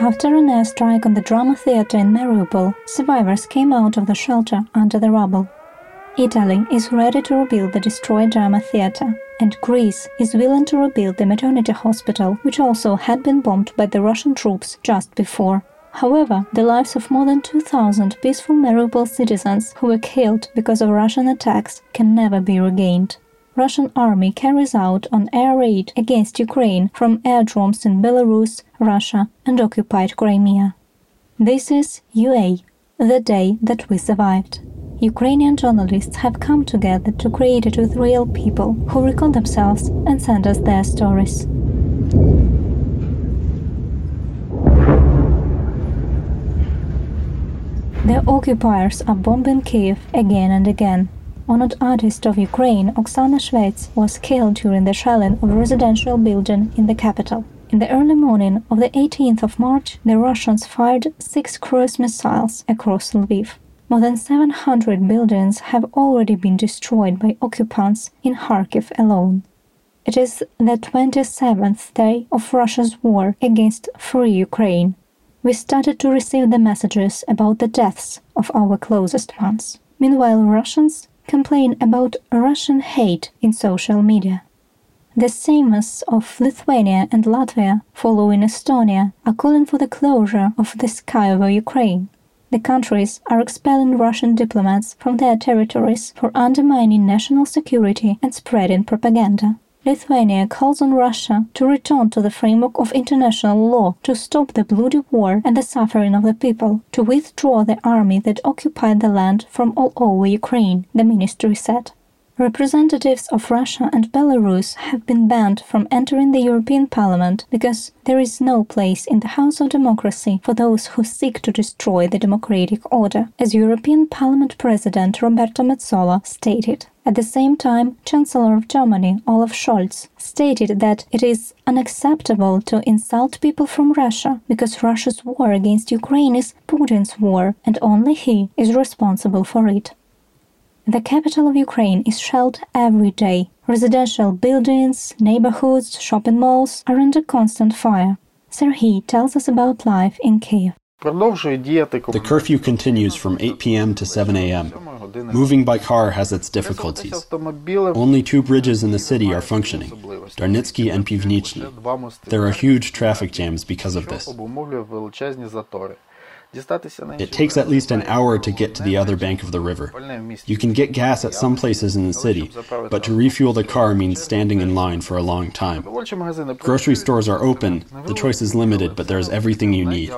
After an airstrike on the drama theatre in Mariupol, survivors came out of the shelter under the rubble. Italy is ready to rebuild the destroyed drama theatre, and Greece is willing to rebuild the maternity hospital, which also had been bombed by the Russian troops just before. However, the lives of more than 2,000 peaceful Mariupol citizens who were killed because of Russian attacks can never be regained. Russian army carries out an air raid against Ukraine from airdromes in Belarus, Russia, and occupied Crimea. This is UA, the day that we survived. Ukrainian journalists have come together to create it with real people who record themselves and send us their stories. The occupiers are bombing Kiev again and again. Honored artist of Ukraine, Oksana Shvets, was killed during the shelling of a residential building in the capital. In the early morning of the 18th of March, the Russians fired six cruise missiles across Lviv. More than 700 buildings have already been destroyed by occupants in Kharkiv alone. It is the 27th day of Russia's war against free Ukraine. We started to receive the messages about the deaths of our closest ones. Meanwhile, Russians complain about Russian hate in social media. The Seimas of Lithuania and Latvia, following Estonia, are calling for the closure of the sky over Ukraine the countries are expelling Russian diplomats from their territories for undermining national security and spreading propaganda. Lithuania calls on Russia to return to the framework of international law to stop the bloody war and the suffering of the people, to withdraw the army that occupied the land from all over Ukraine, the ministry said. Representatives of Russia and Belarus have been banned from entering the European Parliament because there is no place in the House of Democracy for those who seek to destroy the democratic order, as European Parliament President Roberta Metsola stated. At the same time, Chancellor of Germany Olaf Scholz stated that it is unacceptable to insult people from Russia because Russia's war against Ukraine is Putin's war and only he is responsible for it. The capital of Ukraine is shelled every day. Residential buildings, neighborhoods, shopping malls are under constant fire. Serhiy tells us about life in Kiev. The curfew continues from 8 p.m. to 7 a.m. Moving by car has its difficulties. Only two bridges in the city are functioning, Darnitsky and Pivnichny. There are huge traffic jams because of this. It takes at least an hour to get to the other bank of the river. You can get gas at some places in the city, but to refuel the car means standing in line for a long time. Grocery stores are open, the choice is limited, but there's everything you need.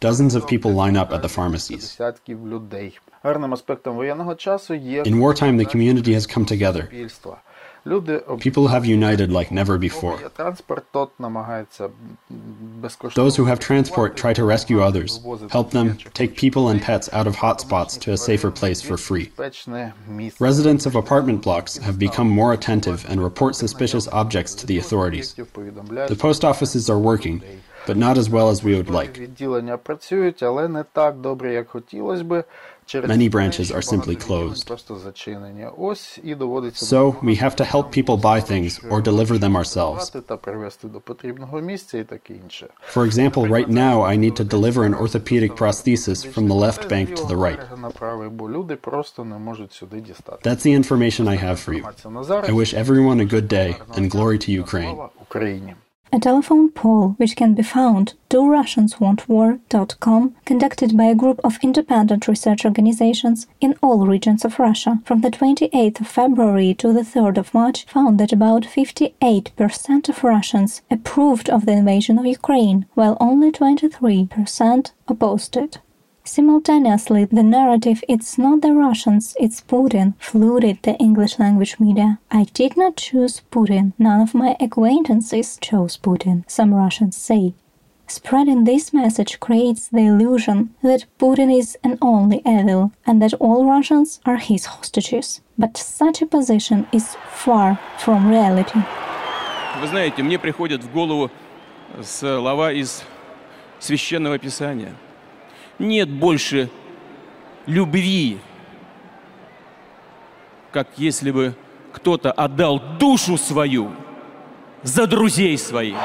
Dozens of people line up at the pharmacies. In wartime, the community has come together. People have united like never before. Those who have transport try to rescue others, help them, take people and pets out of hotspots to a safer place for free. Residents of apartment blocks have become more attentive and report suspicious objects to the authorities. The post offices are working, but not as well as we would like. Many branches are simply closed. So we have to help people buy things or deliver them ourselves. For example, right now I need to deliver an orthopedic prosthesis from the left bank to the right. That's the information I have for you. I wish everyone a good day and glory to Ukraine. A telephone poll, which can be found dorussianswantwar.com, conducted by a group of independent research organizations in all regions of Russia from the 28th of February to the 3rd of March, found that about 58% of Russians approved of the invasion of Ukraine, while only 23% opposed it. Simultaneously, the narrative "it's not the Russians, it's Putin" flooded the English language media. I did not choose Putin. None of my acquaintances chose Putin, some Russians say. Spreading this message creates the illusion that Putin is an only evil and that all Russians are his hostages. But such a position is far from reality. Вы знаете, мне приходят в голову слова из священного писания – нет больше любви, как если бы кто-то отдал душу свою за друзей своих.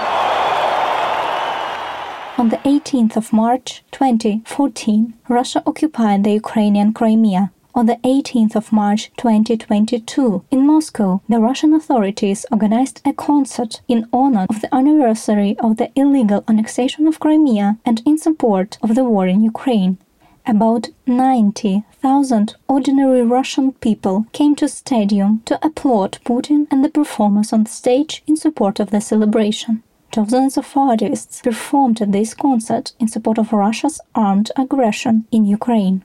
On the 18th of March 2014, Russia occupied the Ukrainian Crimea. On the 18th of March 2022, in Moscow, the Russian authorities organized a concert in honor of the anniversary of the illegal annexation of Crimea and in support of the war in Ukraine. About 90,000 ordinary Russian people came to the stadium to applaud Putin and the performers on stage in support of the celebration. Dozens of artists performed at this concert in support of Russia's armed aggression in Ukraine.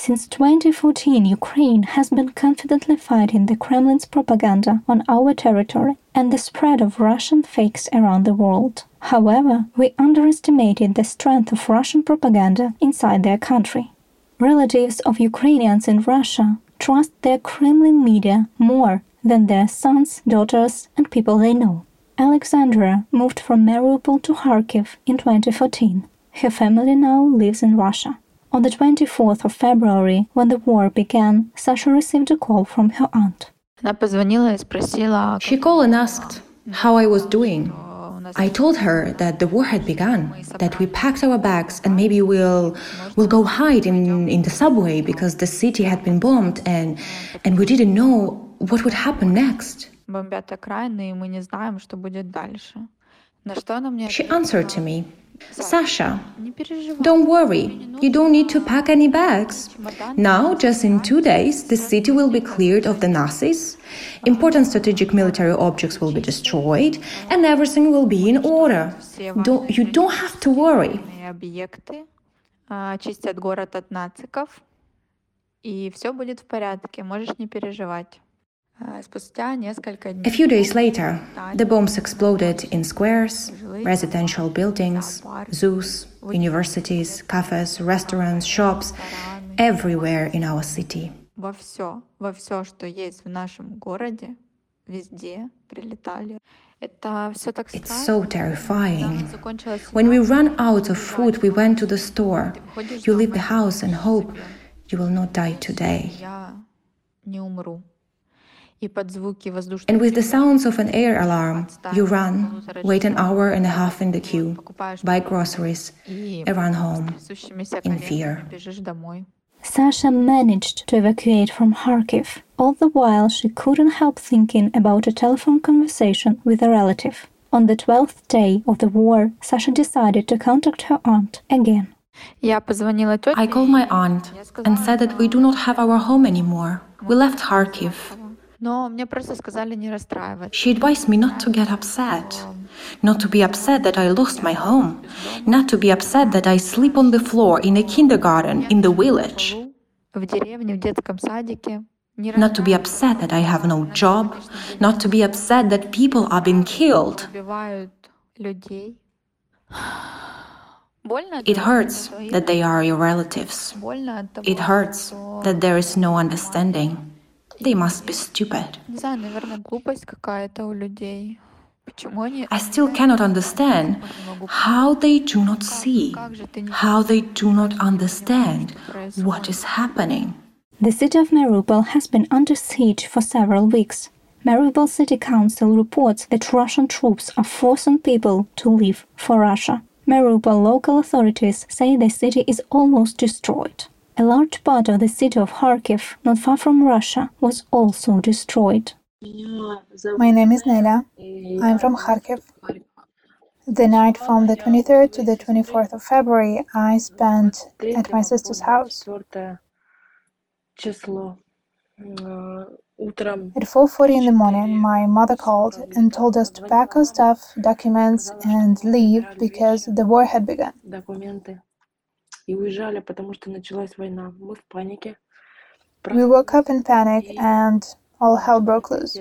Since 2014, Ukraine has been confidently fighting the Kremlin's propaganda on our territory and the spread of Russian fakes around the world. However, we underestimated the strength of Russian propaganda inside their country. Relatives of Ukrainians in Russia trust their Kremlin media more than their sons, daughters, and people they know. Alexandra moved from Mariupol to Kharkiv in 2014. Her family now lives in Russia. On the 24th of February, when the war began, Sasha received a call from her aunt. She called and asked how I was doing. I told her that the war had begun, that we packed our bags and maybe we'll we'll go hide in, in the subway because the city had been bombed and and we didn't know what would happen next. She answered to me, Sasha, don't worry, you don't need to pack any bags. Now, just in two days, the city will be cleared of the Nazis, important strategic military objects will be destroyed, and everything will be in order. Don't, you don't have to worry. Чистят город от нациков, и все будет в порядке, можешь не переживать. A few days later, the bombs exploded in squares, residential buildings, zoos, universities, cafes, restaurants, shops, everywhere in our city. It's so terrifying. When we run out of food, we went to the store. You leave the house and hope you will not die today. And with the sounds of an air alarm, you run, wait an hour and a half in the queue, buy groceries, and run home in fear. Sasha managed to evacuate from Kharkiv. All the while, she couldn't help thinking about a telephone conversation with a relative. On the 12th day of the war, Sasha decided to contact her aunt again. I called my aunt and said that we do not have our home anymore. We left Kharkiv. She advised me not to get upset, not to be upset that I lost my home, not to be upset that I sleep on the floor in a kindergarten in the village, not to be upset that I have no job, not to be upset that people are being killed. It hurts that they are your relatives. It hurts that there is no understanding. They must be stupid. I still cannot understand how they do not see, how they do not understand what is happening. The city of Mariupol has been under siege for several weeks. Mariupol City Council reports that Russian troops are forcing people to leave for Russia. Mariupol local authorities say the city is almost destroyed. A large part of the city of Kharkiv, not far from Russia, was also destroyed. My name is Nela. I'm from Kharkiv. The night from the 23rd to the 24th of February, I spent at my sister's house. At 4:40 in the morning, my mother called and told us to pack our stuff, documents, and leave because the war had begun и уезжали, потому что началась война. Мы в панике. We woke up in panic and all hell broke loose.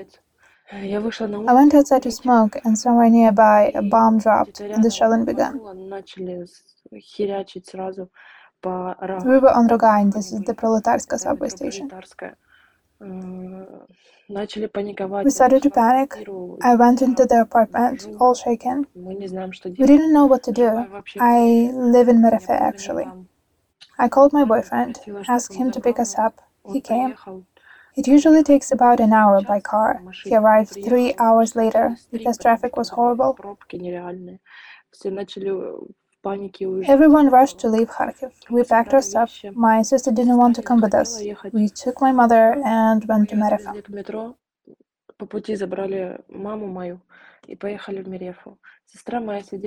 I went outside to smoke, and somewhere nearby a bomb dropped and the shelling began. We were on Rogan. this is the Proletarska subway station. We started to panic. I went into the apartment, all shaken. We didn't know what to do. I live in Merefa, actually. I called my boyfriend, asked him to pick us up. He came. It usually takes about an hour by car. He arrived three hours later because traffic was horrible. Everyone rushed to leave Kharkiv. We packed our stuff. My sister didn't want to come with us. We took my mother and went to Merefa.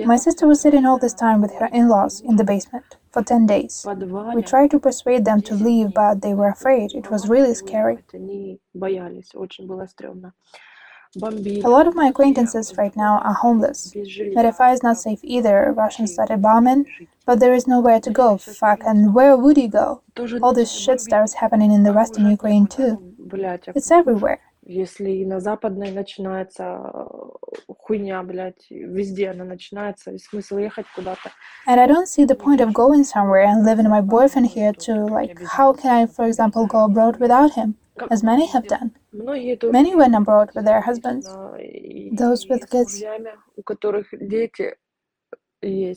My sister was sitting all this time with her in laws in the basement for 10 days. We tried to persuade them to leave, but they were afraid. It was really scary. A lot of my acquaintances right now are homeless. Merefa is not safe either. Russians started bombing, but there is nowhere to go. Fuck, and where would you go? All this shit starts happening in the western Ukraine too. It's everywhere. Если на западной начинается э, хуйня, блядь, везде она начинается, и смысл ехать куда-то. And I don't see the point of going somewhere and leaving my boyfriend here too. like, how can I, for example, go abroad without him? As many have done. Many went abroad with their husbands, those with kids.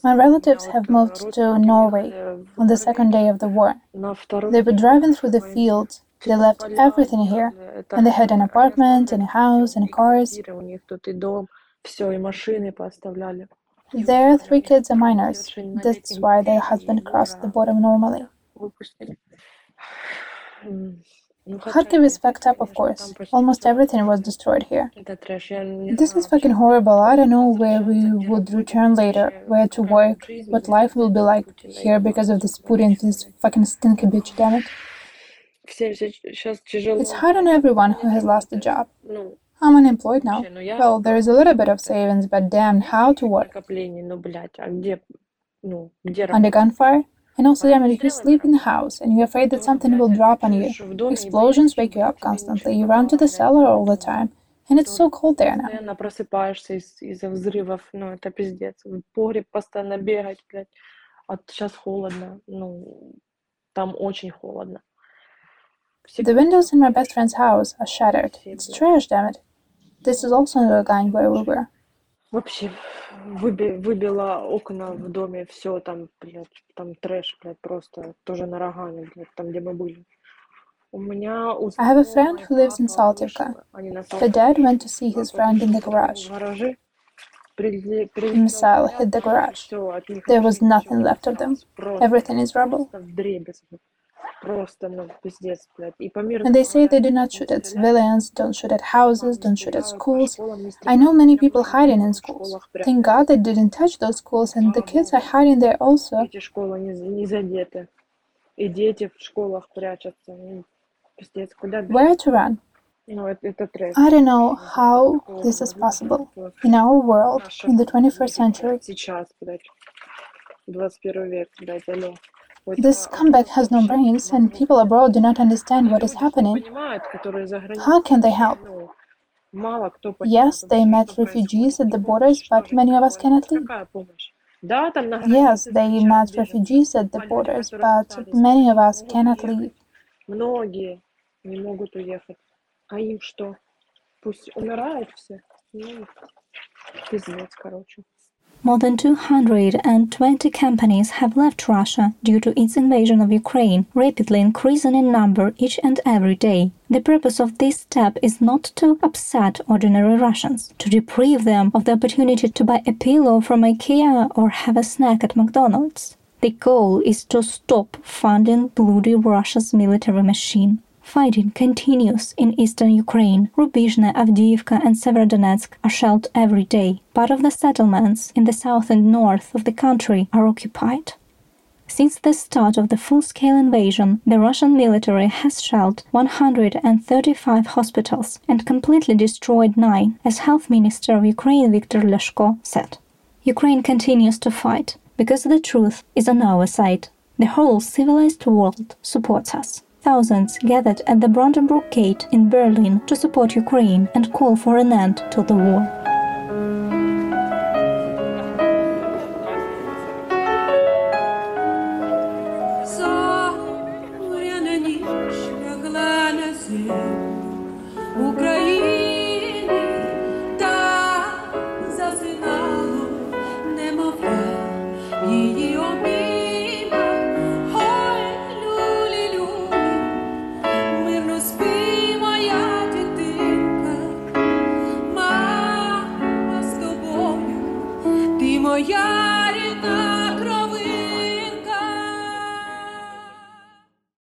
My relatives have moved to Norway on the second day of the war. They were driving through the fields they left everything here, and they had an apartment, and a house, and cars. Their three kids are minors. That's why their husband crossed the border normally. Kharkiv is fucked up, of course. Almost everything was destroyed here. This is fucking horrible. I don't know where we would return later, where to work, what life will be like here because of this Putin, this fucking stinky bitch, damn it. It's hard on everyone who has lost a job. I'm unemployed now. Well, there is a little bit of savings, but damn, how to work? Under gunfire? And also, damn if you sleep in the house and you're afraid that something will drop on you. Explosions wake you up constantly. You run to the cellar all the time. And it's so cold there now. просыпаешься из-за взрывов, ну, это пиздец. В погреб постоянно бегать, блядь. А сейчас холодно, ну, там очень холодно. The windows in my best friend's house are shattered. It's trash, damn it. This is also the gang where we were. Вообще, выби, выбила окна в доме, все там, блядь, там трэш, блядь, просто тоже на рогане, блядь, там, где мы были. I have a friend who lives in Saltivka. The dad went to see his friend in the garage. Missile hit the garage. There was nothing left of them. Everything is rubble. And they say they do not shoot at civilians, don't shoot at houses, don't shoot at schools. I know many people hiding in schools. Thank God they didn't touch those schools, and the kids are hiding there also. Where to run? I don't know how this is possible. In our world in the 21st century. This comeback has no brains, and people abroad do not understand what is happening. How can they help? Yes, they met refugees at the borders, but many of us cannot leave. Yes, they met refugees at the borders, but many of us cannot leave. Многие не могут уехать. А им что? Пусть умирают все. Ну, пиздец, короче. More than 220 companies have left Russia due to its invasion of Ukraine, rapidly increasing in number each and every day. The purpose of this step is not to upset ordinary Russians, to deprive them of the opportunity to buy a pillow from IKEA or have a snack at McDonald's. The goal is to stop funding bloody Russia's military machine. Fighting continues in eastern Ukraine. Rubizhne, Avdiivka, and Severodonetsk are shelled every day. Part of the settlements in the south and north of the country are occupied. Since the start of the full scale invasion, the Russian military has shelled 135 hospitals and completely destroyed nine, as Health Minister of Ukraine Viktor Lyashko said. Ukraine continues to fight because the truth is on our side. The whole civilized world supports us. Thousands gathered at the Brandenburg Gate in Berlin to support Ukraine and call for an end to the war. Yeah.